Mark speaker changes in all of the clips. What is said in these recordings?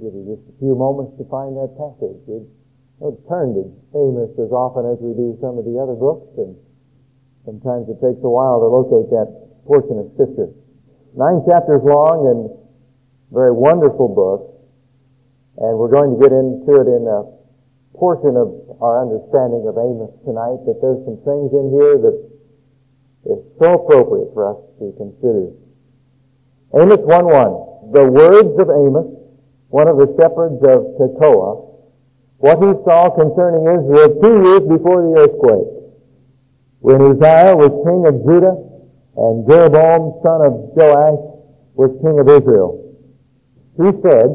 Speaker 1: give you just a few moments to find that passage. We'd turn to Amos as often as we do some of the other books, and sometimes it takes a while to locate that portion of Scripture. Nine chapters long and very wonderful book, and we're going to get into it in a portion of our understanding of Amos tonight, but there's some things in here that is so appropriate for us to consider. Amos 1.1, the words of Amos, one of the shepherds of Tekoa, what he saw concerning Israel two years before the earthquake, when Uzziah was king of Judah and Jeroboam, son of Joash, was king of Israel. He said,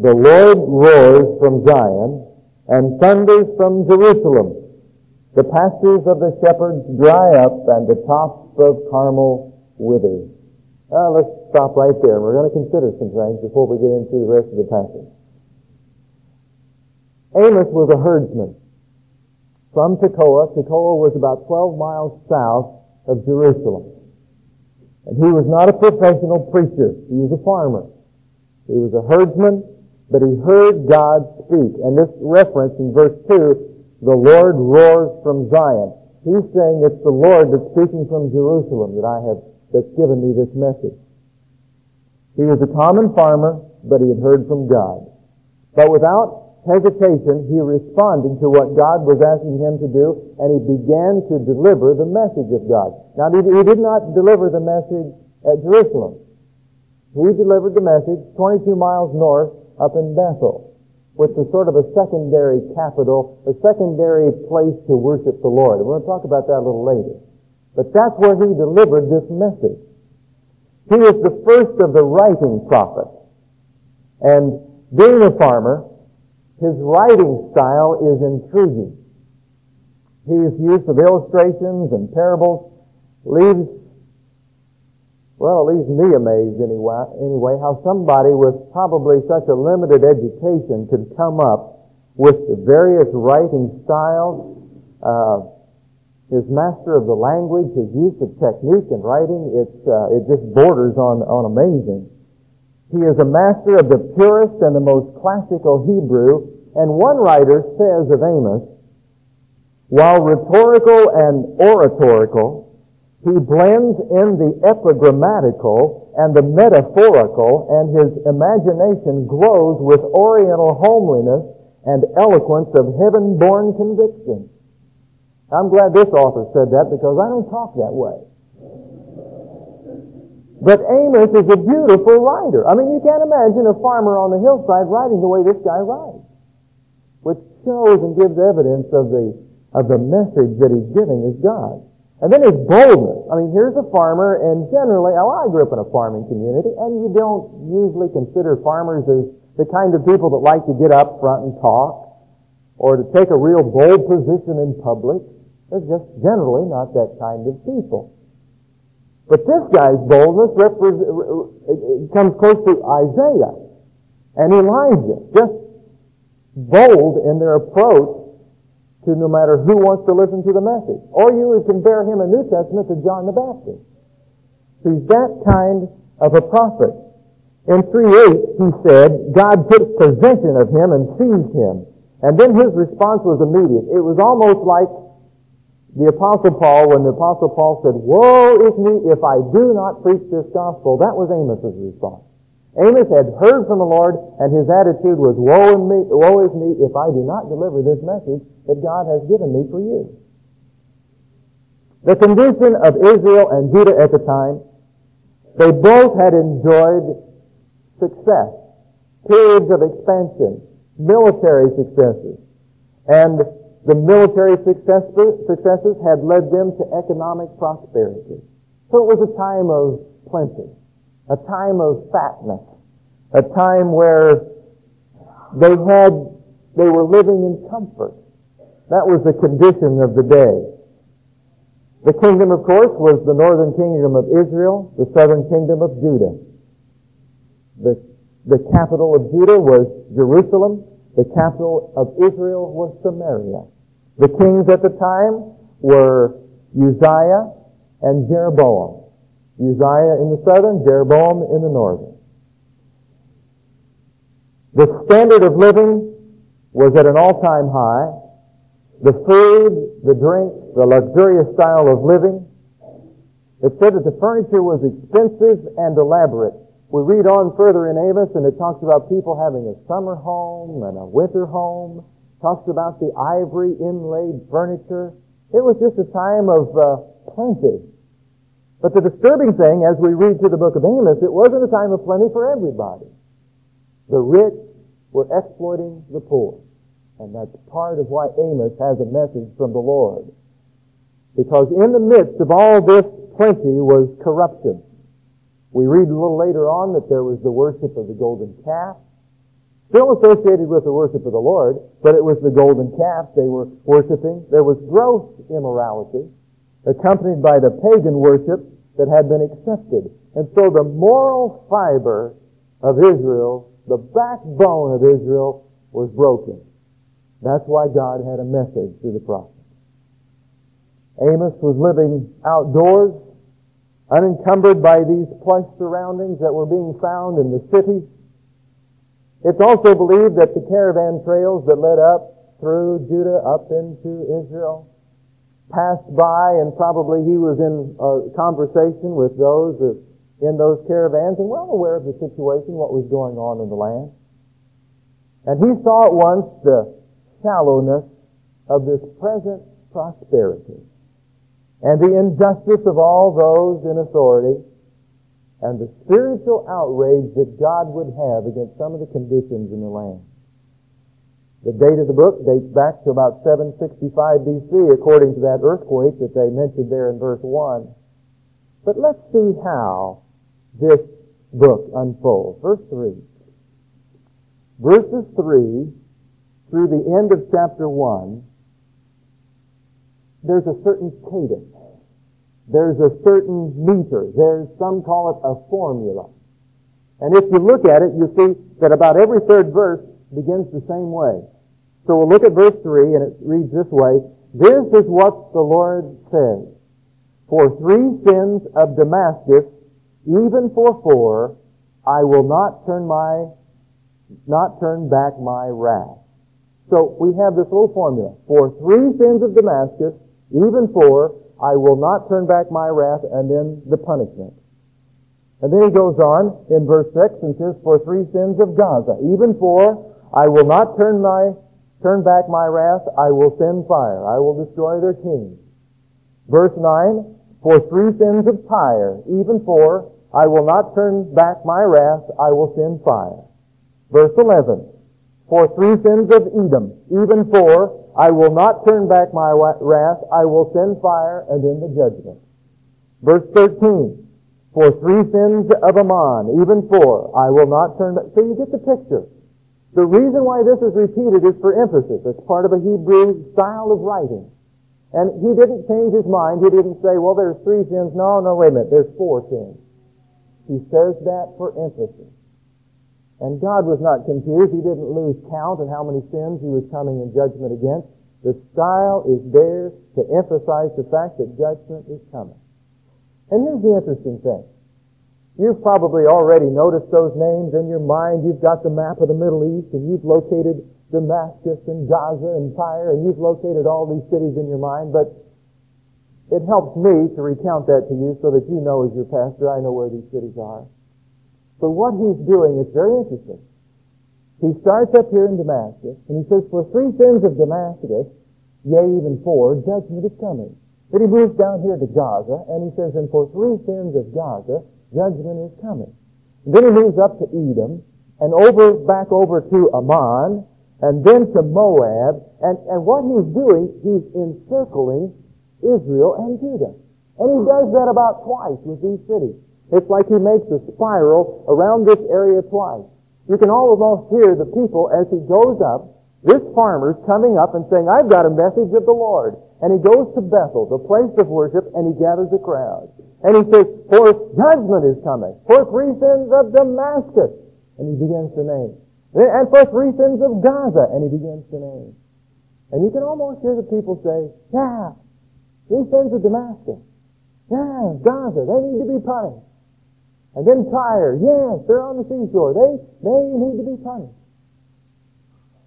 Speaker 1: The Lord roars from Zion and thunders from Jerusalem. The pastures of the shepherds dry up and the tops of Carmel wither. Uh, let's stop right there. and We're going to consider some things before we get into the rest of the passage. Amos was a herdsman from Tekoa. Tekoa was about 12 miles south of Jerusalem. And he was not a professional preacher. He was a farmer. He was a herdsman, but he heard God speak. And this reference in verse 2, the Lord roars from Zion. He's saying it's the Lord that's speaking from Jerusalem that I have, that's given me this message. He was a common farmer, but he had heard from God. But without hesitation, he responded to what God was asking him to do, and he began to deliver the message of God. Now, he did not deliver the message at Jerusalem. He delivered the message 22 miles north up in Bethel, which was sort of a secondary capital, a secondary place to worship the Lord. We're going to talk about that a little later. But that's where he delivered this message. He was the first of the writing prophets. And being a farmer, his writing style is intriguing. His use of illustrations and parables leaves, well, it leaves me amazed anyway, anyway, how somebody with probably such a limited education could come up with the various writing styles, uh, his master of the language, his use of technique in writing, it's, uh, it just borders on, on amazing. He is a master of the purest and the most classical Hebrew, and one writer says of Amos, while rhetorical and oratorical, he blends in the epigrammatical and the metaphorical, and his imagination glows with oriental homeliness and eloquence of heaven-born conviction. I'm glad this author said that because I don't talk that way. But Amos is a beautiful writer. I mean, you can't imagine a farmer on the hillside writing the way this guy writes, which shows and gives evidence of the, of the message that he's giving is God. And then his boldness. I mean, here's a farmer, and generally, well, I grew up in a farming community, and you don't usually consider farmers as the kind of people that like to get up front and talk, or to take a real bold position in public. They're just generally not that kind of people. But this guy's boldness comes close to Isaiah and Elijah, just bold in their approach to no matter who wants to listen to the message. Or you would compare him in New Testament to John the Baptist. He's that kind of a prophet. In 3.8, he said, God took possession of him and seized him. And then his response was immediate. It was almost like the Apostle Paul, when the Apostle Paul said, Woe is me if I do not preach this gospel, that was Amos's response. Amos had heard from the Lord, and his attitude was, Woe, me, woe is me if I do not deliver this message that God has given me for you. The condition of Israel and Judah at the time, they both had enjoyed success, periods of expansion, military successes, and the military successes had led them to economic prosperity. So it was a time of plenty, a time of fatness, a time where they had, they were living in comfort. That was the condition of the day. The kingdom, of course, was the northern kingdom of Israel, the southern kingdom of Judah. The, the capital of Judah was Jerusalem. The capital of Israel was Samaria. The kings at the time were Uzziah and Jeroboam. Uzziah in the southern, Jeroboam in the northern. The standard of living was at an all-time high. The food, the drink, the luxurious style of living. It said that the furniture was expensive and elaborate. We read on further in Amos and it talks about people having a summer home and a winter home. Talks about the ivory inlaid furniture. It was just a time of uh, plenty. But the disturbing thing, as we read through the book of Amos, it wasn't a time of plenty for everybody. The rich were exploiting the poor. And that's part of why Amos has a message from the Lord. Because in the midst of all this plenty was corruption. We read a little later on that there was the worship of the golden calf, still associated with the worship of the Lord, but it was the golden calf they were worshiping. There was gross immorality accompanied by the pagan worship that had been accepted. And so the moral fiber of Israel, the backbone of Israel, was broken. That's why God had a message through the prophet. Amos was living outdoors, unencumbered by these plush surroundings that were being found in the cities. It's also believed that the caravan trails that led up through Judah up into Israel passed by and probably he was in a conversation with those in those caravans and well aware of the situation, what was going on in the land. And he saw at once the shallowness of this present prosperity and the injustice of all those in authority and the spiritual outrage that God would have against some of the conditions in the land. The date of the book dates back to about 765 BC, according to that earthquake that they mentioned there in verse 1. But let's see how this book unfolds. Verse 3. Verses 3 through the end of chapter 1, there's a certain cadence. There's a certain meter. There's, some call it a formula. And if you look at it, you see that about every third verse begins the same way. So we'll look at verse 3 and it reads this way. This is what the Lord says. For three sins of Damascus, even for four, I will not turn my, not turn back my wrath. So we have this little formula. For three sins of Damascus, even four I will not turn back my wrath, and then the punishment. And then he goes on in verse 6 and says, For three sins of Gaza, even four I will not turn my turn back my wrath, I will send fire. I will destroy their kings. Verse 9, for three sins of Tyre, even four I will not turn back my wrath, I will send fire. Verse 11, for three sins of Edom, even four, I will not turn back my wrath, I will send fire and then the judgment. Verse 13, for three sins of Ammon, even four, I will not turn back. So you get the picture. The reason why this is repeated is for emphasis. It's part of a Hebrew style of writing. And he didn't change his mind. He didn't say, well, there's three sins. No, no, wait a minute. There's four sins. He says that for emphasis. And God was not confused. He didn't lose count on how many sins he was coming in judgment against. The style is there to emphasize the fact that judgment is coming. And here's the interesting thing. You've probably already noticed those names in your mind. You've got the map of the Middle East and you've located Damascus and Gaza and Tyre and you've located all these cities in your mind, but it helps me to recount that to you so that you know as your pastor, I know where these cities are. So what he's doing is very interesting. He starts up here in Damascus and he says, for three sins of Damascus, yea, even four, judgment is coming. Then he moves down here to Gaza and he says, and for three sins of Gaza, Judgment is coming. And then he moves up to Edom and over, back over to Ammon and then to Moab. And, and what he's doing, he's encircling Israel and Judah. And he does that about twice with these cities. It's like he makes a spiral around this area twice. You can almost hear the people as he goes up, this farmer's coming up and saying, I've got a message of the Lord. And he goes to Bethel, the place of worship, and he gathers a crowd. And he says, for judgment is coming, for three sins of Damascus. And he begins to name. And for three sins of Gaza. And he begins to name. And you can almost hear the people say, yeah, three sins of Damascus. Yeah, Gaza, they need to be punished. And then Tyre, yes, they're on the seashore. They, they need to be punished.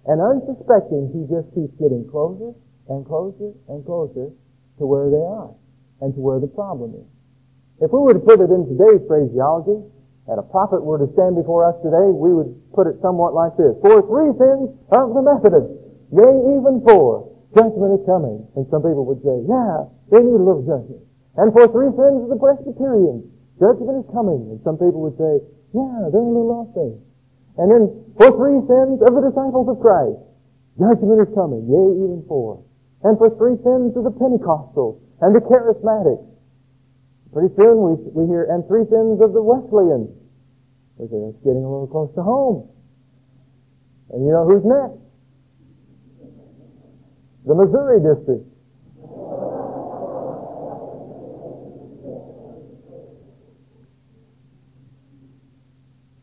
Speaker 1: And unsuspecting, he just keeps getting closer and closer and closer to where they are and to where the problem is. If we were to put it in today's phraseology, and a prophet were to stand before us today, we would put it somewhat like this. For three sins of the Methodists, yea, even four, judgment is coming. And some people would say, yeah, they need a little judgment. And for three sins of the Presbyterians, judgment is coming. And some people would say, yeah, they're a little off there. And then for three sins of the disciples of Christ, judgment is coming, yea, even four. And for three sins of the Pentecostals and the Charismatics, pretty soon we, we hear, and three sins of the Wesleyans. We say, that's getting a little close to home. And you know who's next? The Missouri district.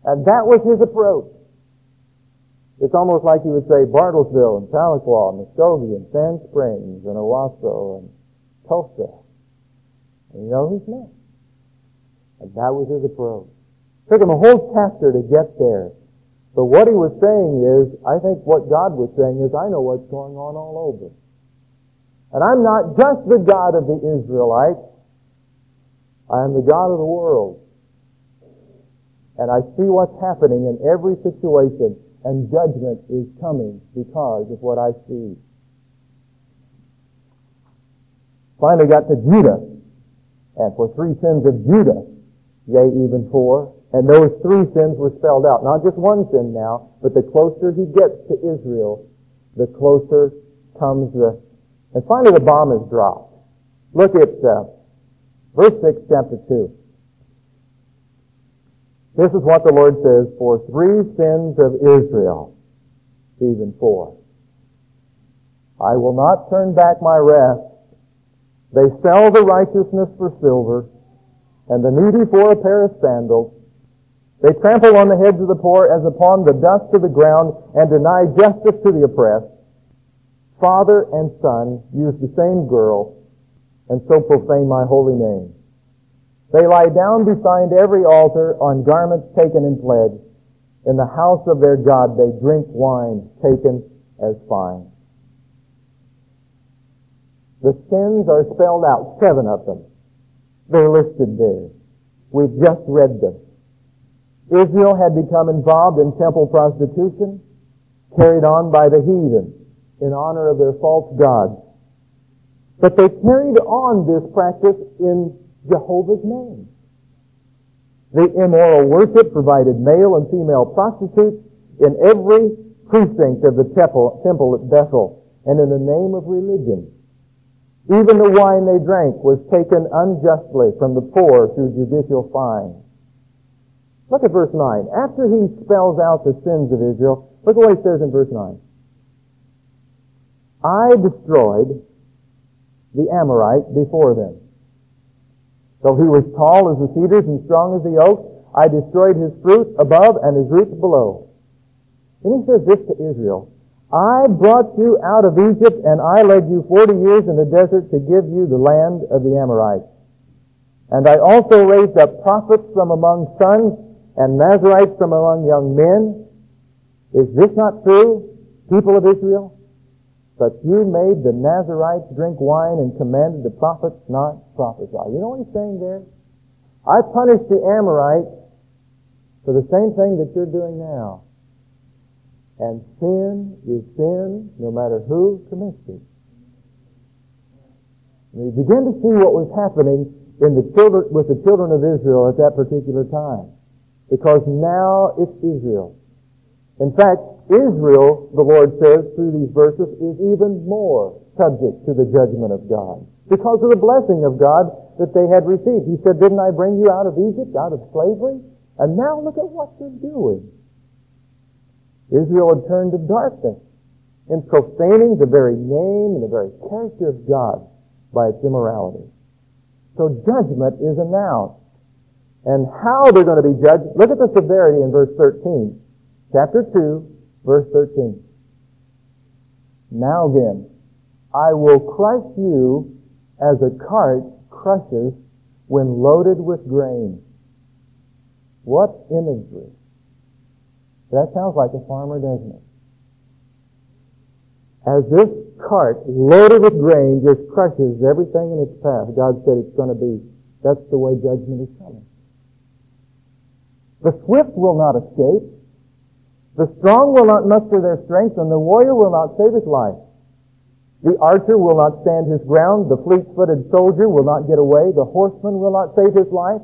Speaker 1: And that was his approach. It's almost like he would say Bartlesville and Tahlequah and Muskogee and Sand Springs and Owasso and Tulsa. And you know who's next? And that was his approach. It Took him a whole chapter to get there. But what he was saying is, I think what God was saying is, I know what's going on all over. And I'm not just the God of the Israelites. I am the God of the world. And I see what's happening in every situation, and judgment is coming because of what I see. Finally got to Judah. And for three sins of Judah, yea, even four, and those three sins were spelled out. Not just one sin now, but the closer he gets to Israel, the closer comes the... And finally the bomb is dropped. Look at uh, verse 6, chapter 2. This is what the Lord says, for three sins of Israel, even four. I will not turn back my wrath. They sell the righteousness for silver, and the needy for a pair of sandals. They trample on the heads of the poor as upon the dust of the ground and deny justice to the oppressed. Father and son use the same girl and so profane my holy name. They lie down beside every altar on garments taken in pledge. In the house of their God they drink wine taken as fine. The sins are spelled out, seven of them. They're listed there. We've just read them. Israel had become involved in temple prostitution carried on by the heathen in honor of their false gods. But they carried on this practice in Jehovah's name. The immoral worship provided male and female prostitutes in every precinct of the temple, temple at Bethel and in the name of religion. Even the wine they drank was taken unjustly from the poor through judicial fines. Look at verse 9. After he spells out the sins of Israel, look at what he says in verse 9. I destroyed the Amorite before them. Though he was tall as the cedars and strong as the oak, I destroyed his fruit above and his roots below. Then he says this to Israel. I brought you out of Egypt and I led you forty years in the desert to give you the land of the Amorites. And I also raised up prophets from among sons and Nazarites from among young men. Is this not true, people of Israel? But you made the Nazarites drink wine and commanded the prophets not prophesy. You know what he's saying there? I punished the Amorites for the same thing that you're doing now. And sin is sin no matter who commits it. We begin to see what was happening in the children, with the children of Israel at that particular time. Because now it's Israel. In fact, Israel, the Lord says through these verses, is even more subject to the judgment of God because of the blessing of God that they had received. He said, didn't I bring you out of Egypt, out of slavery? And now look at what they're doing. Israel had turned to darkness in profaning the very name and the very character of God by its immorality. So judgment is announced and how they're going to be judged. Look at the severity in verse 13. Chapter 2, verse 13. Now then, I will crush you as a cart crushes when loaded with grain. What imagery. That sounds like a farmer, doesn't it? as this cart loaded with grain just crushes everything in its path, God said it's going to be. That's the way judgment is coming. The swift will not escape. The strong will not muster their strength, and the warrior will not save his life. The archer will not stand his ground. The fleet-footed soldier will not get away. The horseman will not save his life.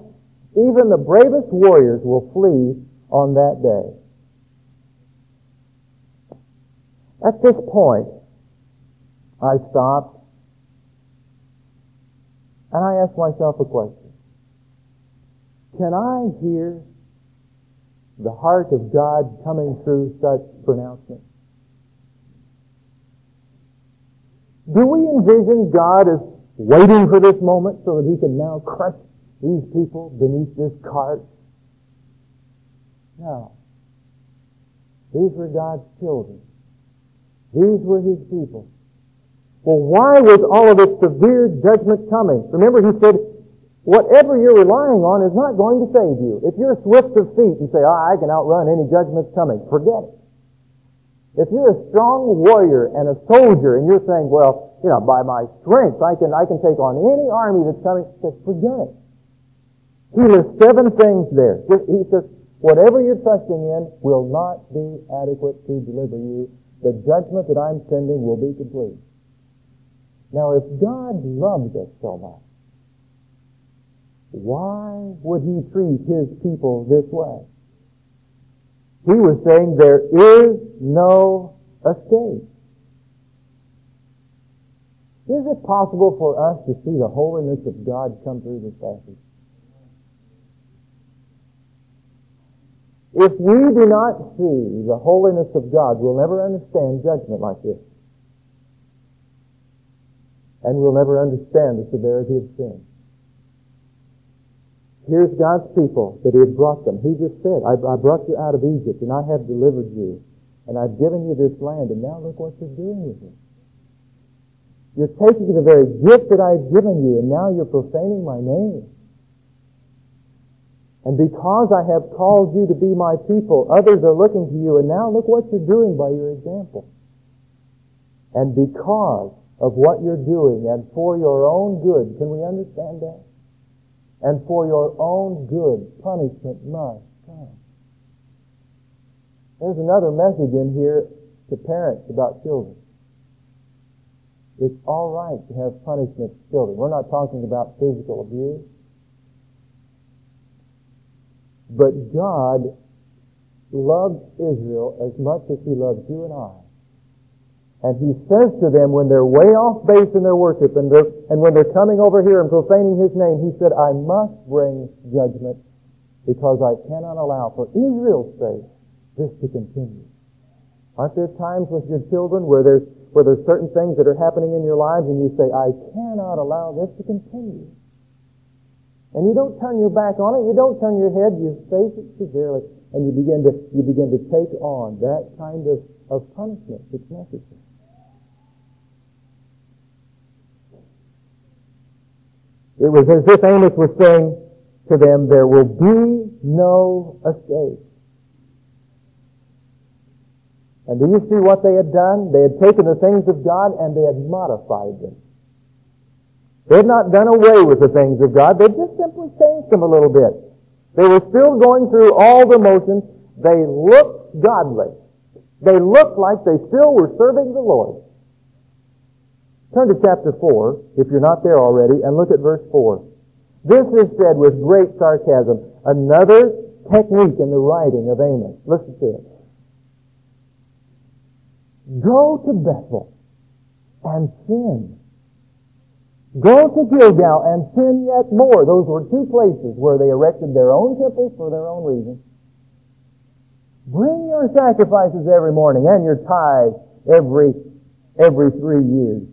Speaker 1: Even the bravest warriors will flee on that day. At this point, I stopped and I asked myself a question. Can I hear the heart of God coming through such pronouncements? Do we envision God as waiting for this moment so that he can now crush these people beneath this cart? No. These were God's children. These were his people. Well, why was all of this severe judgment coming? Remember, he said, whatever you're relying on is not going to save you. If you're swift of feet and say, oh, I can outrun any judgments coming, forget it. If you're a strong warrior and a soldier and you're saying, well, you know, by my strength, I can, I can take on any army that's coming, says, forget it. He lists seven things there. He says, whatever you're trusting in will not be adequate to deliver you the judgment that I'm sending will be complete. Now, if God loves us so much, why would he treat his people this way? He was saying there is no escape. Is it possible for us to see the holiness of God come through this passage? If we do not see the holiness of God, we'll never understand judgment like this. And we'll never understand the severity of sin. Here's God's people that He had brought them. He just said, I, I brought you out of Egypt and I have delivered you. And I've given you this land and now look what you're doing with it. You're taking the very gift that I've given you and now you're profaning my name. And because I have called you to be my people, others are looking to you, and now look what you're doing by your example. And because of what you're doing, and for your own good, can we understand that? And for your own good, punishment must come. There's another message in here to parents about children. It's all right to have punishment for children. We're not talking about physical abuse. But God loves Israel as much as He loves you and I. And He says to them when they're way off base in their worship and, and when they're coming over here and profaning His name, He said, I must bring judgment because I cannot allow for Israel's sake this to continue. Aren't there times with your children where there's, where there's certain things that are happening in your lives and you say, I cannot allow this to continue? And you don't turn your back on it. You don't turn your head. You face it severely. And you begin to, you begin to take on that kind of, of punishment that's necessary. It was as if Amos was saying to them, there will be no escape. And do you see what they had done? They had taken the things of God and they had modified them. They had not done away with the things of God. They just simply changed them a little bit. They were still going through all the motions. They looked godly. They looked like they still were serving the Lord. Turn to chapter 4, if you're not there already, and look at verse 4. This is said with great sarcasm. Another technique in the writing of Amos. Listen to it. Go to Bethel and sin Go to Gilgal and sin yet more. Those were two places where they erected their own temples for their own reasons. Bring your sacrifices every morning and your tithes every, every three years.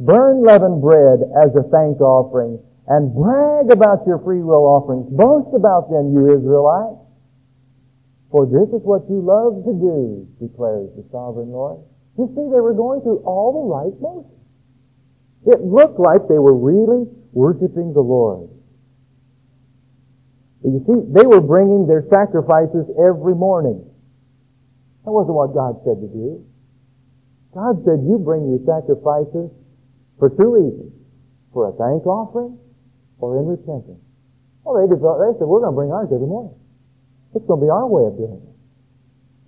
Speaker 1: Burn leavened bread as a thank offering and brag about your free will offerings. Boast about them, you Israelites. For this is what you love to do, declares the sovereign Lord. You see, they were going through all the right motions. It looked like they were really worshiping the Lord. But you see, they were bringing their sacrifices every morning. That wasn't what God said to do. God said, you bring your sacrifices for two reasons. For a thank offering or in repentance. Well, they, developed, they said, we're going to bring ours every morning. It's going to be our way of doing it.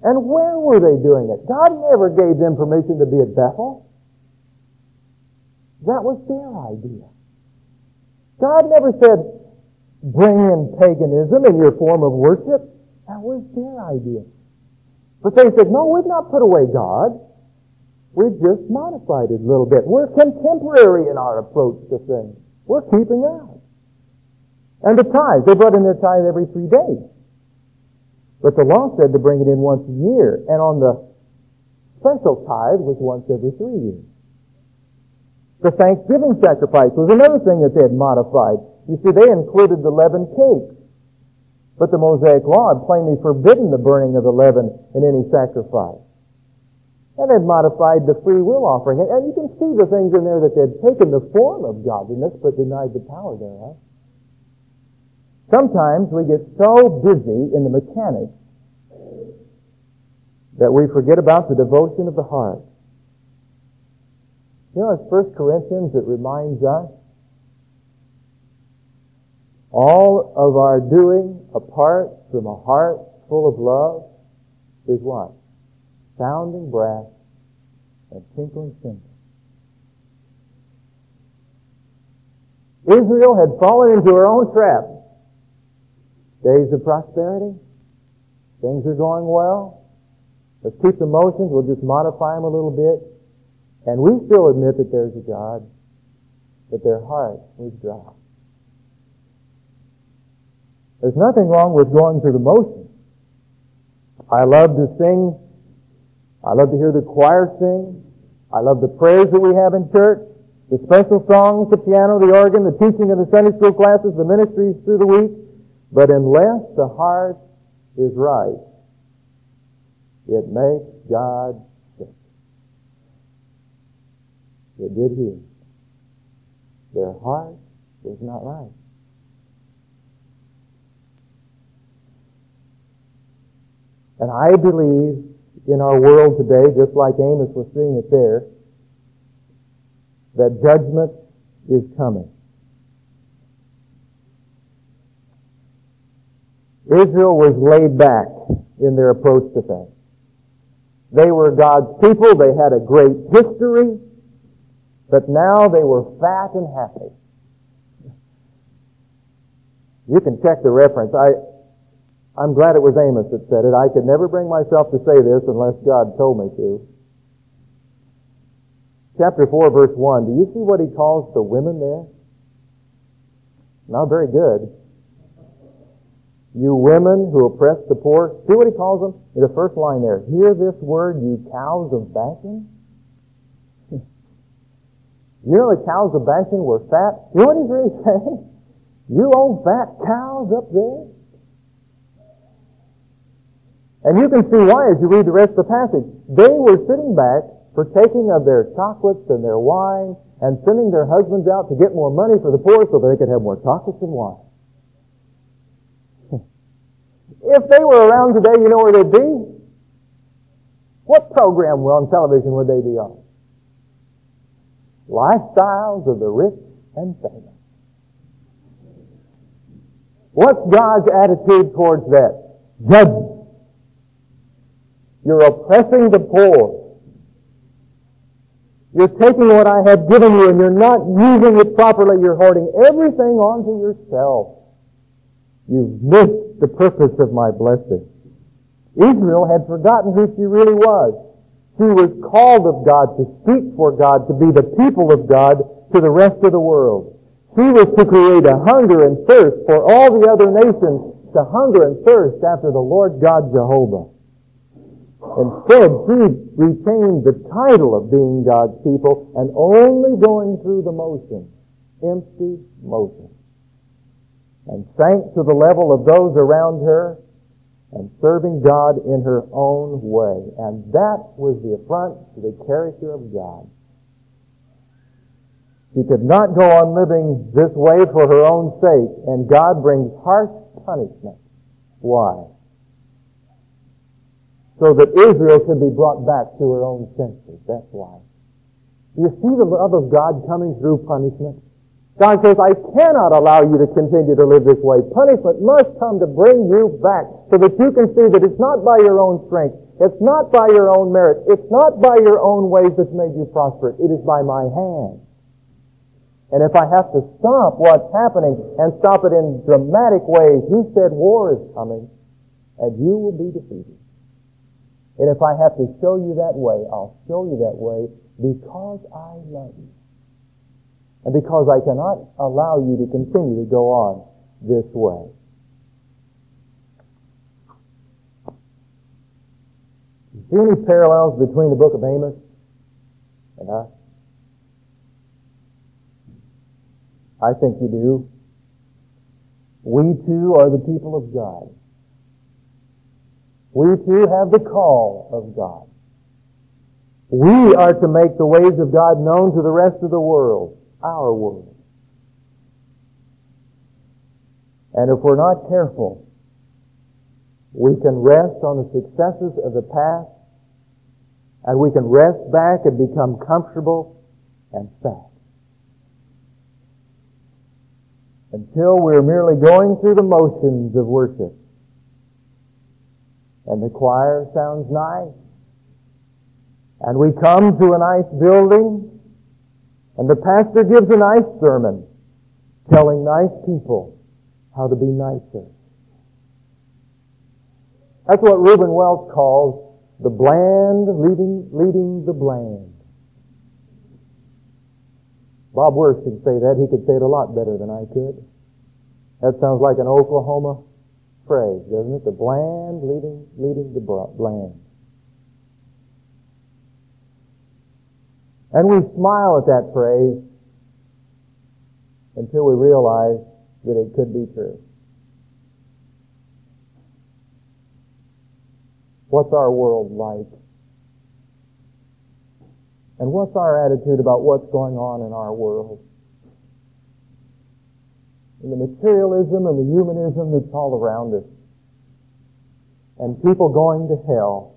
Speaker 1: And where were they doing it? God never gave them permission to be at Bethel. That was their idea. God never said, bring in paganism in your form of worship. That was their idea. But they said, no, we've not put away God. We've just modified it a little bit. We're contemporary in our approach to things. We're keeping out. And the tithe, they brought in their tithe every three days. But the law said to bring it in once a year, and on the special tithe was once every three years. The Thanksgiving sacrifice was another thing that they had modified. You see, they included the leavened cakes. But the Mosaic Law had plainly forbidden the burning of the leaven in any sacrifice. And they'd modified the free will offering. And you can see the things in there that they'd taken the form of godliness but denied the power thereof. Sometimes we get so busy in the mechanics that we forget about the devotion of the heart. You know, it's 1 Corinthians it reminds us all of our doing apart from a heart full of love is what? Sounding brass and tinkling cymbals. Israel had fallen into her own trap. Days of prosperity. Things are going well. Let's keep the motions. We'll just modify them a little bit. And we still admit that there's a God, but their heart was dry. There's nothing wrong with going through the motions. I love to sing. I love to hear the choir sing. I love the prayers that we have in church, the special songs, the piano, the organ, the teaching of the Sunday school classes, the ministries through the week. But unless the heart is right, it makes God sick. It did here. Their heart was not right. And I believe in our world today, just like Amos was seeing it there, that judgment is coming. Israel was laid back in their approach to things. They were God's people. They had a great history. But now they were fat and happy. You can check the reference. I, I'm glad it was Amos that said it. I could never bring myself to say this unless God told me to. Chapter 4, verse 1. Do you see what he calls the women there? Not very good. You women who oppress the poor. See what he calls them? In the first line there. Hear this word, you cows of Bashan. you know the cows of Bashan were fat? You know what he's really saying? You old fat cows up there. And you can see why as you read the rest of the passage. They were sitting back, partaking of their chocolates and their wine, and sending their husbands out to get more money for the poor so they could have more chocolates and wine. If they were around today, you know where they'd be? What program on television would they be on? Lifestyles of the rich and famous. What's God's attitude towards that? Judgment. You're oppressing the poor. You're taking what I have given you and you're not using it properly. You're hoarding everything onto yourself. You've missed the purpose of my blessing. Israel had forgotten who she really was. She was called of God to speak for God, to be the people of God to the rest of the world. She was to create a hunger and thirst for all the other nations to hunger and thirst after the Lord God Jehovah. Instead, she retained the title of being God's people and only going through the motions, empty motions and sank to the level of those around her and serving God in her own way. And that was the affront to the character of God. She could not go on living this way for her own sake, and God brings harsh punishment. Why? So that Israel could be brought back to her own senses. That's why. You see the love of God coming through punishment? God says, I cannot allow you to continue to live this way. Punishment must come to bring you back so that you can see that it's not by your own strength. It's not by your own merit. It's not by your own ways that's made you prosperous. It is by my hand. And if I have to stop what's happening and stop it in dramatic ways, you said war is coming and you will be defeated. And if I have to show you that way, I'll show you that way because I love you. And because I cannot allow you to continue to go on this way. You See any parallels between the book of Amos and us? I think you do. We too are the people of God. We too have the call of God. We are to make the ways of God known to the rest of the world, our world. And if we're not careful, we can rest on the successes of the past, and we can rest back and become comfortable and fat. Until we're merely going through the motions of worship. And the choir sounds nice, and we come to a nice building, and the pastor gives a nice sermon telling nice people how to be nicer. That's what Reuben Welch calls the bland leading, leading the bland. Bob Worth could say that. He could say it a lot better than I could. That sounds like an Oklahoma phrase, doesn't it? The bland leading, leading the bland. And we smile at that phrase until we realize that it could be true. What's our world like? And what's our attitude about what's going on in our world? And the materialism and the humanism that's all around us. And people going to hell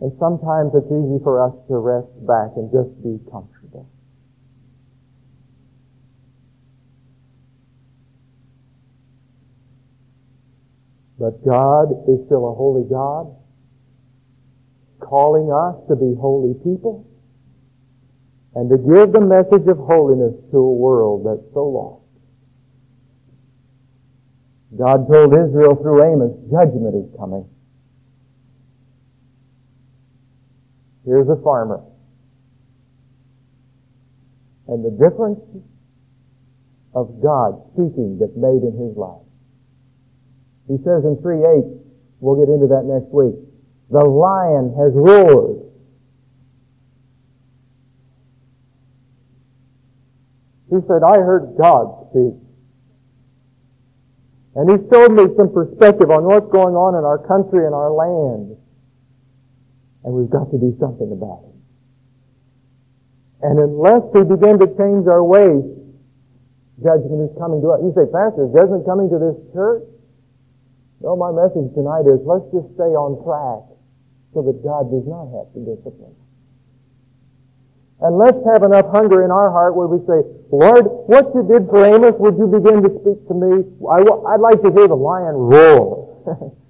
Speaker 1: and sometimes it's easy for us to rest back and just be comfortable. But God is still a holy God, calling us to be holy people and to give the message of holiness to a world that's so lost. God told Israel through Amos, judgment is coming. Here's a farmer. And the difference of God speaking that's made in his life. He says in 3.8, we'll get into that next week, the lion has roared. He said, I heard God speak. And he showed me some perspective on what's going on in our country and our land. And we've got to do something about it. And unless we begin to change our ways, judgment is coming to us. You say, Pastor, is judgment coming to this church? No, my message tonight is let's just stay on track so that God does not have to discipline. And let's have enough hunger in our heart where we say, Lord, what you did for Amos, would you begin to speak to me? I, would like to hear the lion roar.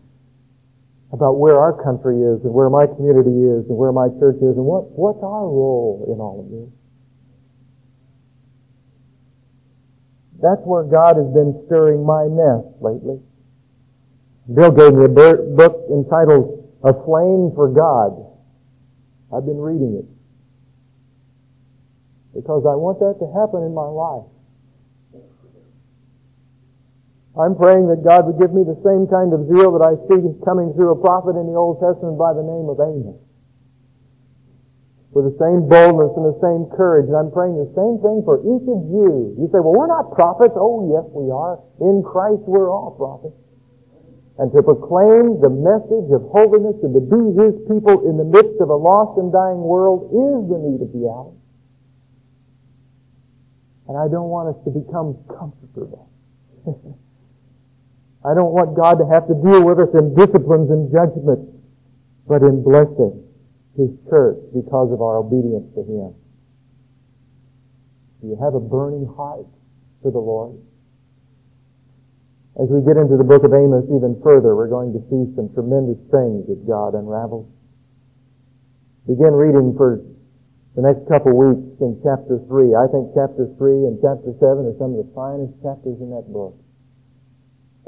Speaker 1: about where our country is and where my community is and where my church is and what, what's our role in all of this. That's where God has been stirring my nest lately. Bill gave me a book entitled A Flame for God. I've been reading it because I want that to happen in my life. I'm praying that God would give me the same kind of zeal that I see coming through a prophet in the Old Testament by the name of Amos. With the same boldness and the same courage. And I'm praying the same thing for each of you. You say, well, we're not prophets. Oh, yes, we are. In Christ, we're all prophets. And to proclaim the message of holiness and to be His people in the midst of a lost and dying world is the need of the hour. And I don't want us to become comfortable. I don't want God to have to deal with us in disciplines and judgment, but in blessing His church because of our obedience to Him. Do you have a burning heart for the Lord? As we get into the book of Amos even further, we're going to see some tremendous things that God unravels. Begin reading for the next couple weeks in chapter 3. I think chapter 3 and chapter 7 are some of the finest chapters in that book.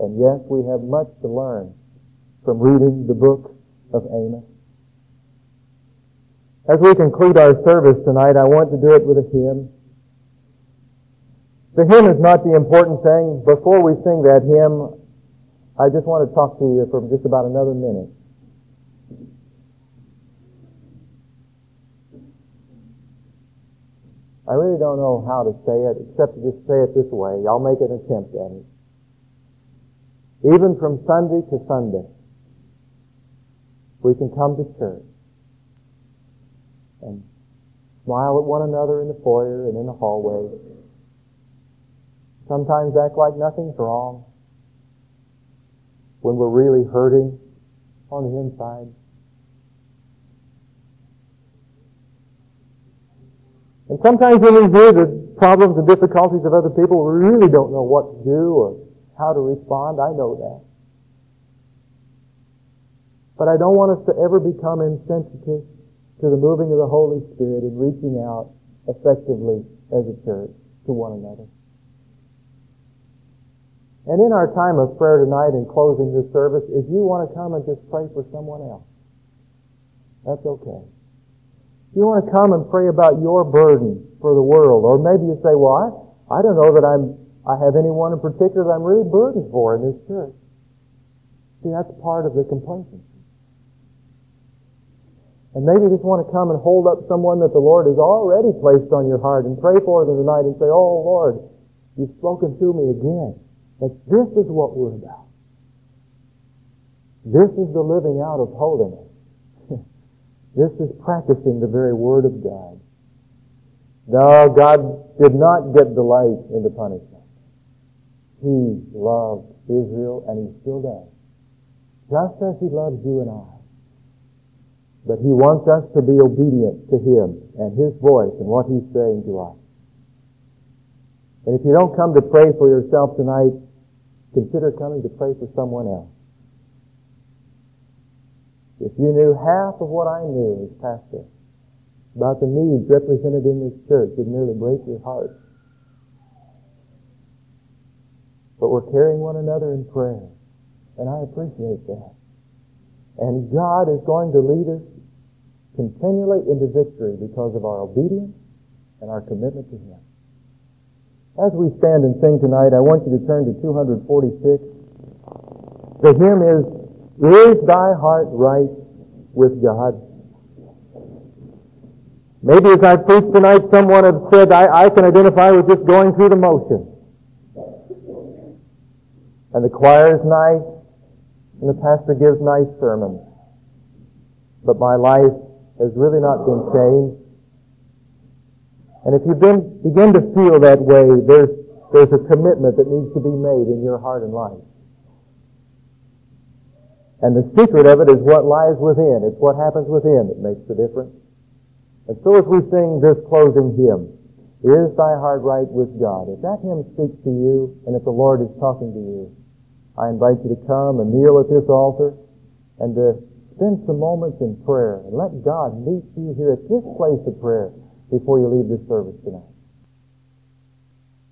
Speaker 1: And yes, we have much to learn from reading the book of Amos. As we conclude our service tonight, I want to do it with a hymn. The hymn is not the important thing. Before we sing that hymn, I just want to talk to you for just about another minute. I really don't know how to say it except to just say it this way. I'll make an attempt at it. Even from Sunday to Sunday, we can come to church and smile at one another in the foyer and in the hallway sometimes act like nothing's wrong when we're really hurting on the inside. And sometimes when we hear the problems and difficulties of other people, we really don't know what to do or how to respond. I know that. But I don't want us to ever become insensitive to the moving of the Holy Spirit in reaching out effectively as a church to one another. And in our time of prayer tonight and closing this service, if you want to come and just pray for someone else, that's okay. You want to come and pray about your burden for the world, or maybe you say, well, I, I don't know that I'm, I have anyone in particular that I'm really burdened for in this church. See, that's part of the complacency. And maybe you just want to come and hold up someone that the Lord has already placed on your heart and pray for them tonight and say, Oh Lord, you've spoken to me again. That this is what we're about. This is the living out of holiness. This is practicing the very Word of God. No, God did not get delight in the punishment. He loved Israel, and He still does. Just as He loves you and I. But He wants us to be obedient to Him and His voice and what He's saying to us. And if you don't come to pray for yourself tonight, consider coming to pray for someone else. If you knew half of what I knew as pastor about the needs represented in this church, it'd nearly break your heart. But we're carrying one another in prayer, and I appreciate that. And God is going to lead us continually into victory because of our obedience and our commitment to Him. As we stand and sing tonight, I want you to turn to 246. The hymn is, Is thy heart right with God? Maybe as I preach tonight, someone has said, I, I can identify with just going through the motion. And the choir is nice, and the pastor gives nice sermons. But my life has really not been changed. And if you begin to feel that way, there's, there's a commitment that needs to be made in your heart and life. And the secret of it is what lies within. It's what happens within that makes the difference. And so as we sing this closing hymn, Is thy heart right with God? If that hymn speaks to you, and if the Lord is talking to you, I invite you to come and kneel at this altar and to spend some moments in prayer and let God meet you here at this place of prayer before you leave this service tonight.